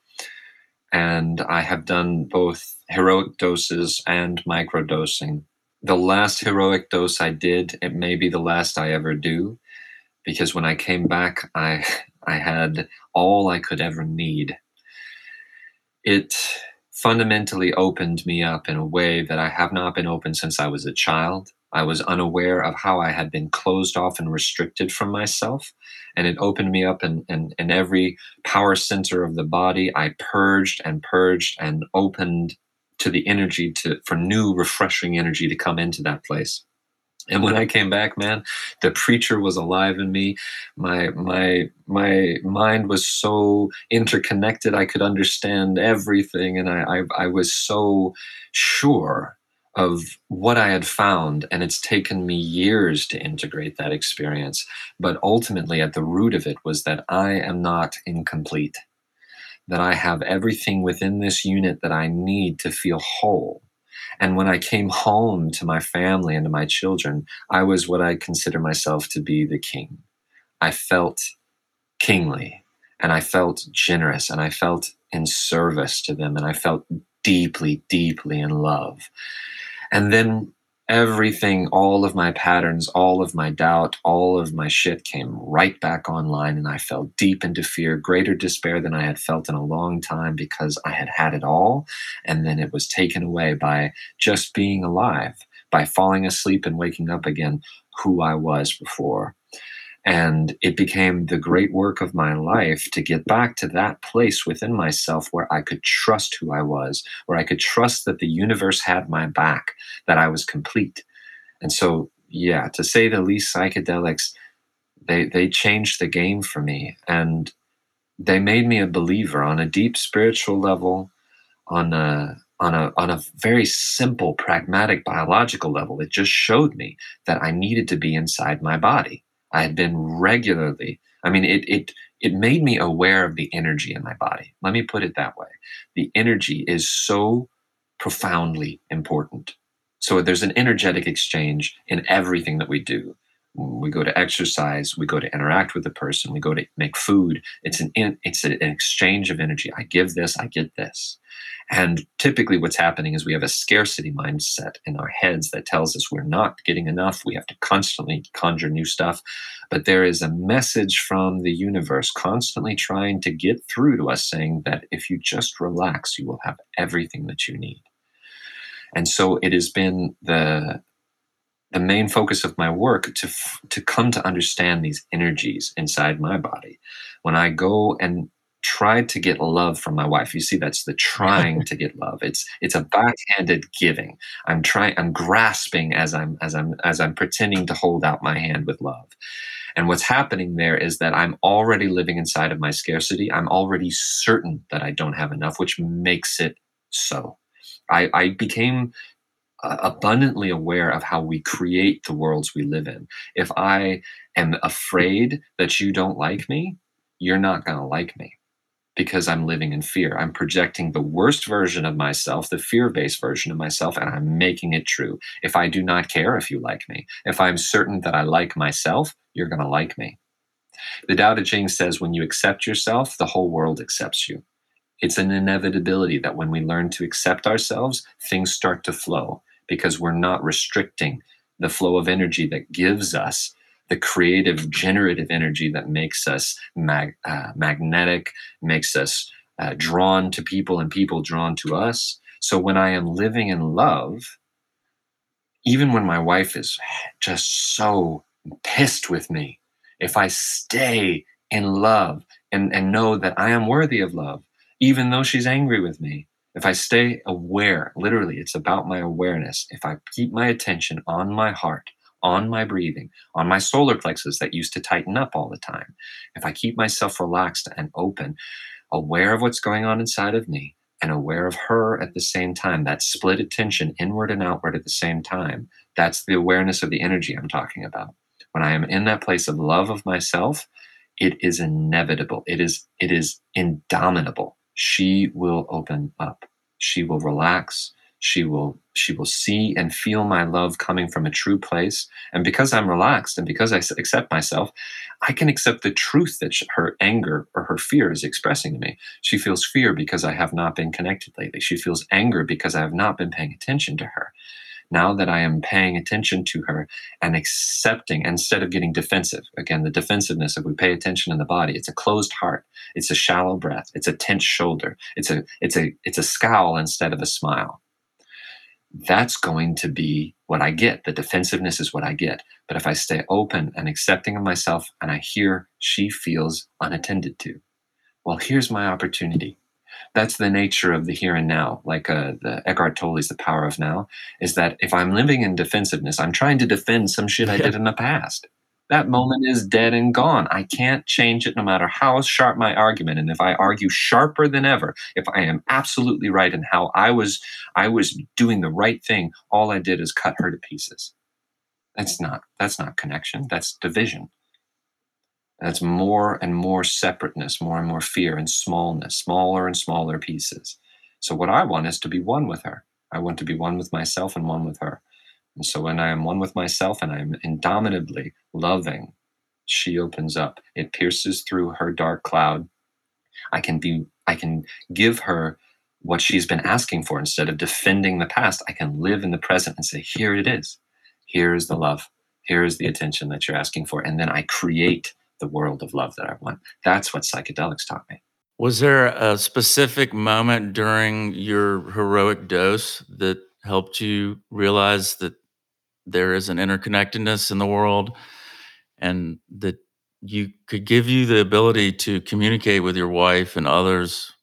and I have done both heroic doses and microdosing the last heroic dose I did, it may be the last I ever do, because when I came back, I I had all I could ever need. It fundamentally opened me up in a way that I have not been open since I was a child. I was unaware of how I had been closed off and restricted from myself. And it opened me up in, in, in every power center of the body. I purged and purged and opened to the energy to for new refreshing energy to come into that place. And when I came back, man, the preacher was alive in me. My my my mind was so interconnected. I could understand everything, and I I, I was so sure of what I had found. And it's taken me years to integrate that experience. But ultimately, at the root of it was that I am not incomplete, that I have everything within this unit that I need to feel whole. And when I came home to my family and to my children, I was what I consider myself to be the king. I felt kingly and I felt generous and I felt in service to them and I felt deeply, deeply in love. And then everything, all of my patterns, all of my doubt, all of my shit came right back online. And I fell deep into fear, greater despair than I had felt in a long time because I had had it all. And then it was taken away by just being alive, by falling asleep and waking up again, who I was before. And it became the great work of my life to get back to that place within myself where I could trust who I was, where I could trust that the universe had my back, that I was complete. And so, yeah, to say the least, psychedelics, they, they changed the game for me. And they made me a believer on a deep spiritual level, on a on a on a very simple pragmatic biological level it just showed me that i needed to be inside my body I had been regularly, I mean, it, it, it made me aware of the energy in my body. Let me put it that way. The energy is so profoundly important. So there's an energetic exchange in everything that we do. We go to exercise, we go to interact with the person, we go to make food. It's an it's an exchange of energy. I give this, I get this. And typically, what's happening is we have a scarcity mindset in our heads that tells us we're not getting enough. We have to constantly conjure new stuff. But there is a message from the universe constantly trying to get through to us saying that if you just relax, you will have everything that you need. And so it has been the the main focus of my work to to come to understand these energies inside my body when i go and try to get love from my wife. You see, that's the trying to get love. It's it's a backhanded giving. I'm trying. I'm grasping as I'm as I'm as I'm pretending to hold out my hand with love. And what's happening there is that I'm already living inside of my scarcity. I'm already certain that I don't have enough, which makes it so. I, I became abundantly aware of how we create the worlds we live in. If I am afraid that you don't like me, you're not going to like me because I'm living in fear. I'm projecting the worst version of myself, the fear based version of myself, and I'm making it true. If I do not care if you like me, if I'm certain that I like myself, you're going to like me. The Tao Te Ching says when you accept yourself, the whole world accepts you. It's an inevitability that when we learn to accept ourselves, things start to flow because we're not restricting the flow of energy that gives us the creative, generative energy that makes us mag- uh, magnetic, makes us uh, drawn to people, and people drawn to us. So when I am living in love, even when my wife is just so pissed with me, if I stay in love and, and know that I am worthy of love, even though she's angry with me, if I stay aware, literally, it's about my awareness. If I keep my attention on my heart, on my breathing, on my solar plexus that used to tighten up all the time, if I keep myself relaxed and open, aware of what's going on inside of me, and aware of her at the same time, that split attention inward and outward at the same time, that's the awareness of the energy I'm talking about. When I am in that place of love of myself, it is inevitable. It is it is indomitable. She will open up. She will relax. She will she will see and feel my love coming from a true place. And because i'm relaxed and because i accept myself i can accept the truth that her anger or her fear is expressing to me. She feels fear because i have not been connected lately. She feels anger because i have not been paying attention to her now that i am paying attention to her and accepting instead of getting defensive again the defensiveness if we pay attention in the body it's a closed heart it's a shallow breath it's a tense shoulder it's a it's a it's a scowl instead of a smile that's going to be what I get. The defensiveness is what I get. But if I stay open and accepting of myself and I hear she feels unattended to, well, here's my opportunity. That's the nature of the here and now. Like uh, the Eckhart Tolle's The Power of Now, is that if I'm living in defensiveness, I'm trying to defend some shit I did in the past that moment is dead and gone. I can't change it no matter how sharp my argument. And if I argue sharper than ever, if I am absolutely right in how I was I was doing the right thing, all I did is cut her to pieces. That's not that's not connection, that's division. That's more and more separateness, more and more fear and smallness, smaller and smaller pieces. So what I want is to be one with her. I want to be one with myself and one with her. And so when I am one with myself and I'm indomitably loving, she opens up. It pierces through her dark cloud. I can be I can give her what she's been asking for instead of defending the past. I can live in the present and say, here it is. Here is the love. Here is the attention that you're asking for. And then I create the world of love that I want. That's what psychedelics taught me. Was there a specific moment during your heroic dose that helped you realize that there is an interconnectedness in the world and that you could give you the ability to communicate with your wife and others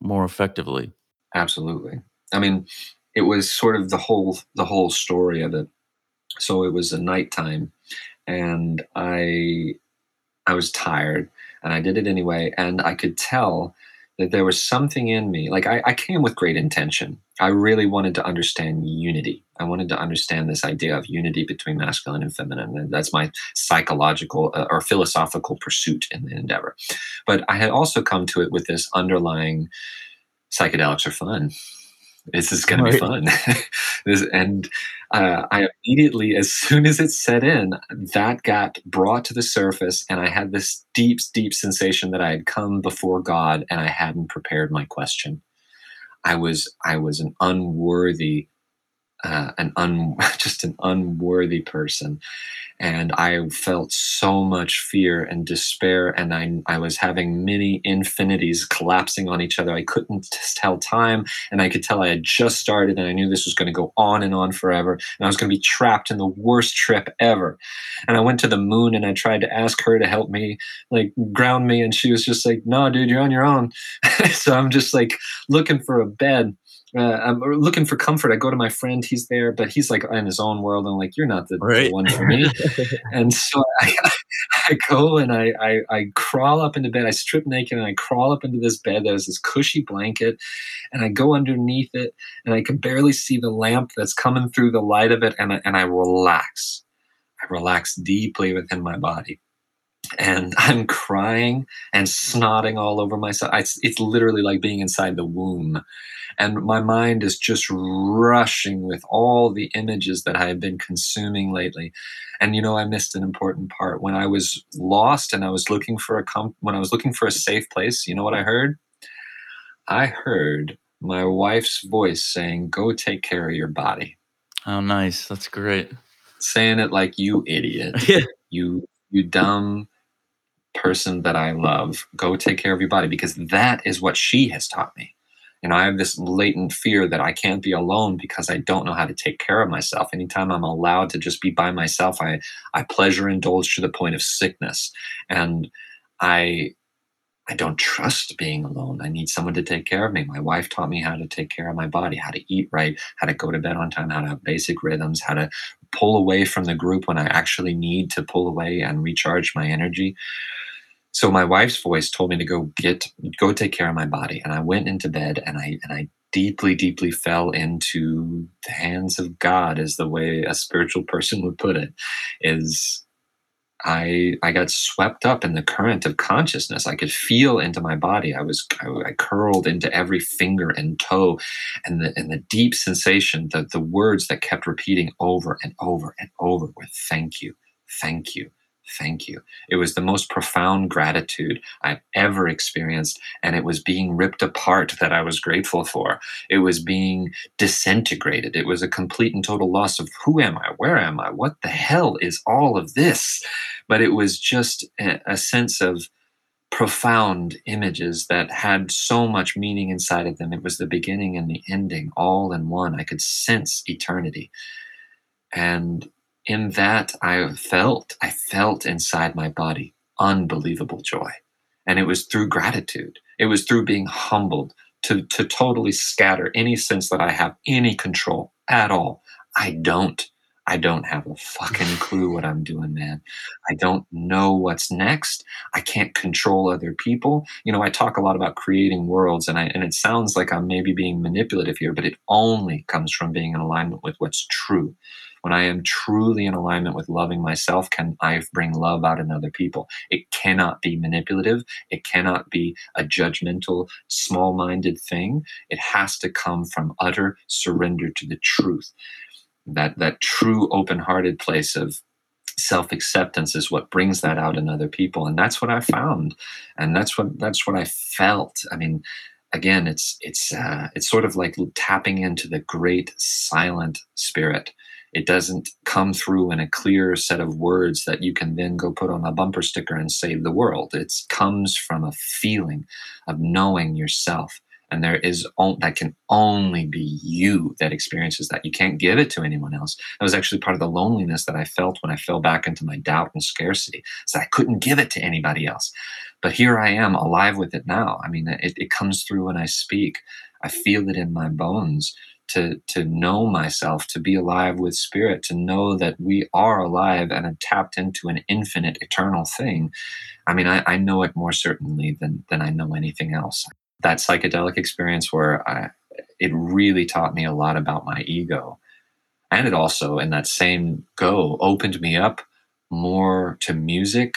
more effectively absolutely i mean it was sort of the whole the whole story of it so it was a nighttime and i i was tired and i did it anyway and i could tell that there was something in me like I, I came with great intention I really wanted to understand unity. I wanted to understand this idea of unity between masculine and feminine. And that's my psychological uh, or philosophical pursuit in the endeavor. But I had also come to it with this underlying psychedelics are fun. This is going right. to be fun. this, and uh, I immediately, as soon as it set in, that got brought to the surface. And I had this deep, deep sensation that I had come before God and I hadn't prepared my question. I was I was an unworthy, uh, an un just an unworthy person, and I felt so much fear and despair, and I I was having many infinities collapsing on each other. I couldn't tell time, and I could tell I had just started, and I knew this was going to go on and on forever, and I was going to be trapped in the worst trip ever. And I went to the moon, and I tried to ask her to help me, like ground me, and she was just like, "No, dude, you're on your own." so I'm just like looking for a bed uh, I'm looking for comfort. I go to my friend, he's there, but he's like in his own world. I'm like, you're not the, right. the one for me. and so I, I go and I, I, I, crawl up into bed. I strip naked and I crawl up into this bed. that has this cushy blanket and I go underneath it and I can barely see the lamp that's coming through the light of it. And I, and I relax. I relax deeply within my body and I'm crying and snotting all over myself. It's, it's literally like being inside the womb. And my mind is just rushing with all the images that I have been consuming lately. And you know, I missed an important part when I was lost and I was looking for a com- when I was looking for a safe place. You know what I heard? I heard my wife's voice saying, "Go take care of your body." Oh, nice. That's great. Saying it like you idiot. you you dumb person that I love. Go take care of your body because that is what she has taught me. And I have this latent fear that I can't be alone because I don't know how to take care of myself. Anytime I'm allowed to just be by myself, I, I pleasure indulge to the point of sickness. And I I don't trust being alone. I need someone to take care of me. My wife taught me how to take care of my body, how to eat right, how to go to bed on time, how to have basic rhythms, how to pull away from the group when I actually need to pull away and recharge my energy. So my wife's voice told me to go get go take care of my body and I went into bed and I and I deeply deeply fell into the hands of God is the way a spiritual person would put it is I I got swept up in the current of consciousness. I could feel into my body. I was I, I, curled into every finger and toe, and the and the deep sensation, the the words that kept repeating over and over and over were "Thank you, thank you, thank you. It was the most profound gratitude I've ever experienced. And it was being ripped apart that I was grateful for. It was being disintegrated. It was a complete and total loss of who am I? Where am I? What the hell is all of this? But it was just a, sense of profound images that had so much meaning inside of them. It was the beginning and the ending all in one. I could sense eternity And in that, I felt, I felt inside my body unbelievable joy. And it was through gratitude. It was through being humbled to, to totally scatter any sense that I have any control at all. I don't. I don't have a fucking clue what I'm doing, man. I don't know what's next. I can't control other people. You know, I talk a lot about creating worlds and I and it sounds like I'm maybe being manipulative here, but it only comes from being in alignment with what's true. When I am truly in alignment with loving myself, can I bring love out in other people? It cannot be manipulative. It cannot be a judgmental, small minded thing. It has to come from utter surrender to the truth that that true open-hearted place of self-acceptance is what brings that out in other people and that's what i found and that's what that's what i felt i mean again it's it's uh, it's sort of like tapping into the great silent spirit it doesn't come through in a clear set of words that you can then go put on a bumper sticker and save the world. It comes from a feeling of knowing yourself. And there is that can only be you that experiences that. You can't give it to anyone else. That was actually part of the loneliness that i felt when i fell back into my doubt and scarcity so i couldn't give it to anybody else. But here i am alive with it now. I mean it, it comes through when i speak. I feel it in my bones to to know myself to be alive with spirit to know that we are alive and tapped into an infinite eternal thing i mean i, I know it more certainly than than i know anything else that psychedelic experience where I, it really taught me a lot about my ego. And it also, in that same go, opened me up more to music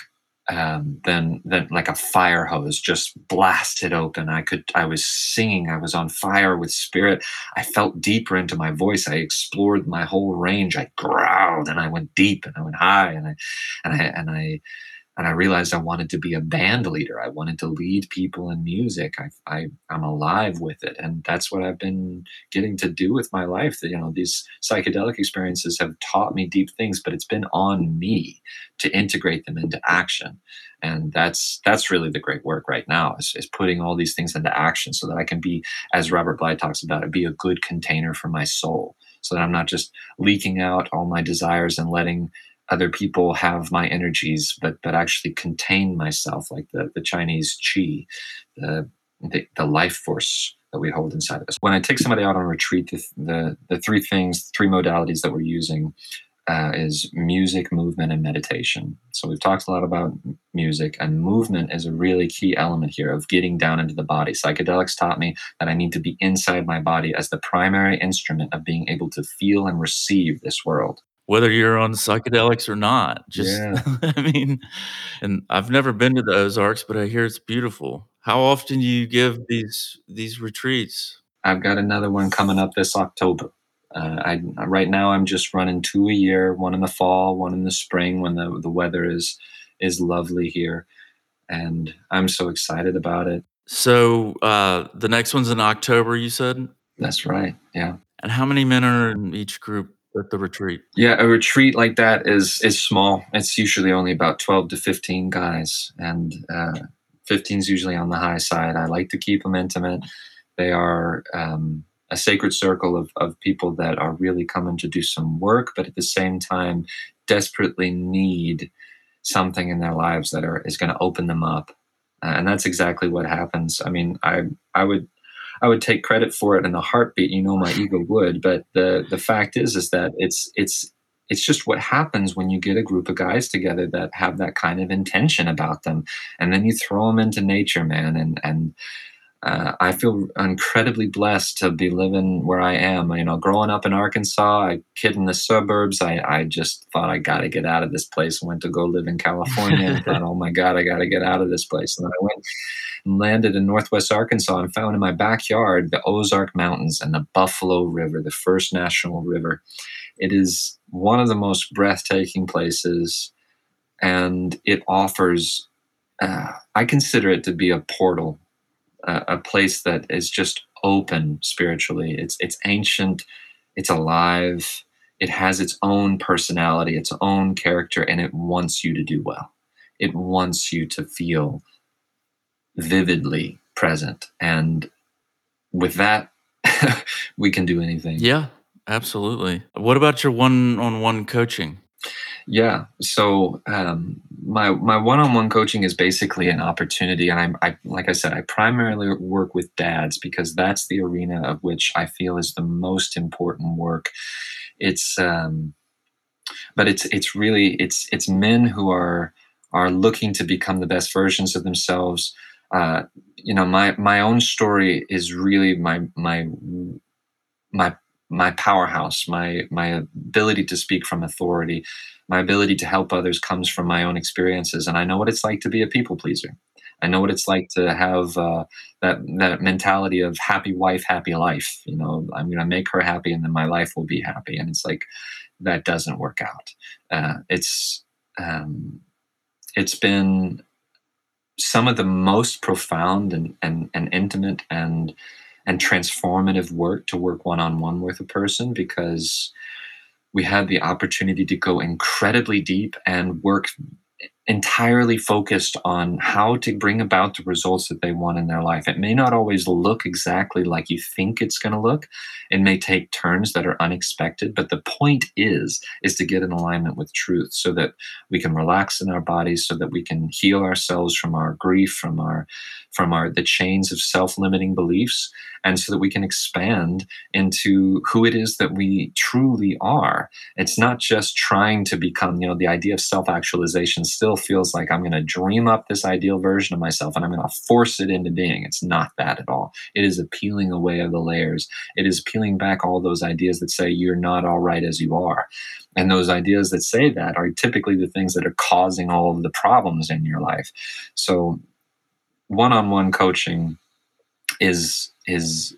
um, than than like a fire hose just blasted open. I could I was singing. I was on fire with spirit. I felt deeper into my voice. I explored my whole range. I growled and I went deep and I went high and I and I and I and I realized I wanted to be a band leader. I wanted to lead people in music. I, I I'm alive with it, and that's what I've been getting to do with my life. You know, these psychedelic experiences have taught me deep things, but it's been on me to integrate them into action, and that's that's really the great work right now is, is putting all these things into action so that I can be, as Robert Bly talks about it, be a good container for my soul, so that I'm not just leaking out all my desires and letting other people have my energies, but but actually contain myself, like the the Chinese qi, the the, the life force that we hold inside of us. When I take somebody out on retreat, the the, the three things, three modalities that we're using uh, is music, movement, and meditation. So we've talked a lot about music, and movement is a really key element here of getting down into the body. Psychedelics taught me that I need to be inside my body as the primary instrument of being able to feel and receive this world whether you're on psychedelics or not. Just, Yeah. I mean, and I've never been to the Ozarks, but I hear it's beautiful. How often do you give these these retreats? I've got another one coming up this October. Uh, I right now I'm just running two a year, one in the fall, one in the spring when the the weather is is lovely here, and I'm so excited about it. So uh, the next one's in October, you said. That's right. Yeah. And how many men are in each group at the retreat? Yeah, a retreat like that is is small. It's usually only about twelve to fifteen guys, and uh, 15 is usually on the high side. I like to keep them intimate. They are um, a sacred circle of, of people that are really coming to do some work, but at the same time, desperately need something in their lives that are is going to open them up. Uh, and that's exactly what happens. I mean, I I would I would take credit for it in a heartbeat. You know, my ego would. But the the fact is, is that it's it's it's just what happens when you get a group of guys together that have that kind of intention about them, and then you throw them into nature, man, and and uh, I feel incredibly blessed to be living where I am. You know, growing up in Arkansas, a kid in the suburbs. I, I just thought I got to get out of this place. I went to go live in California and thought, oh my God, I got to get out of this place. And then I went and landed in Northwest Arkansas and found in my backyard the Ozark Mountains and the Buffalo River, the first national river. It is one of the most breathtaking places, and it offers. Uh, I consider it to be a portal a, place that is just open spiritually. It's it's ancient, it's alive, it has its own personality, its own character, and it wants you to do well. It wants you to feel vividly present. And with that, we can do anything. Yeah, Absolutely. What about your one-on-one coaching? Yeah. So um, my my one-on-one coaching is basically an opportunity, and I, I like I said, I primarily work with dads because that's the arena of which I feel is the most important work. It's um, but it's it's really it's it's men who are are looking to become the best versions of themselves. Uh, you know, my my own story is really my my my my powerhouse my my ability to speak from authority my ability to help others comes from my own experiences and i know what it's like to be a people pleaser. I know what it's like to have uh, that that mentality of happy wife happy life you know? I'm going to make her happy and then my life will be happy and it's like that doesn't work out. Uh, it's um, it's been some of the most profound and, and, and intimate and and transformative work to work one on one with a person because we had the opportunity to go incredibly deep and work entirely focused on how to bring about the results that they want in their life. It may not always look exactly like you think it's going to look. It may take turns that are unexpected, but the point is is to get in alignment with truth so that we can relax in our bodies so that we can heal ourselves from our grief, from our from our the chains of self-limiting beliefs and so that we can expand into who it is that we truly are. It's not just trying to become, you know, the idea of self-actualization still feels like I'm going to dream up this ideal version of myself and I'm going to force it into being. It's not that at all. It is a peeling away of the layers. It is peeling back all those ideas that say you're not all right as you are. And those ideas that say that are typically the things that are causing all of the problems in your life. So one-on-one coaching is is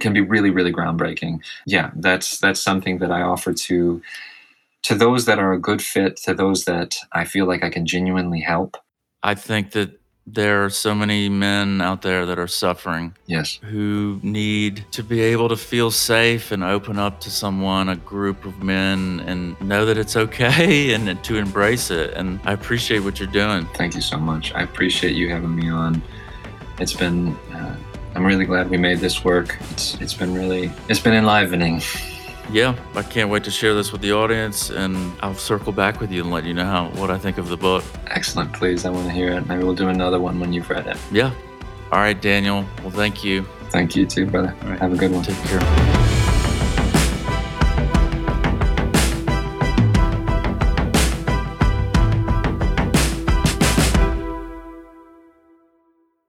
can be really really groundbreaking yeah that's that's something that i offer to to those that are a good fit to those that i feel like i can genuinely help i think that there are so many men out there that are suffering. Yes. Who need to be able to feel safe and open up to someone, a group of men, and know that it's okay and to embrace it. And I appreciate what you're doing. Thank you so much. I appreciate you having me on. It's been, uh, I'm really glad we made this work. It's, it's been really, it's been enlivening yeah, I can't wait to share this with the audience, and I'll circle back with you and let you know how what I think of the book. Excellent, please. I want to hear it. Maybe we'll do another one when you've read it. Yeah. All right, Daniel. Well, thank you. Thank you too, brother. All right. Have a good one. Take care.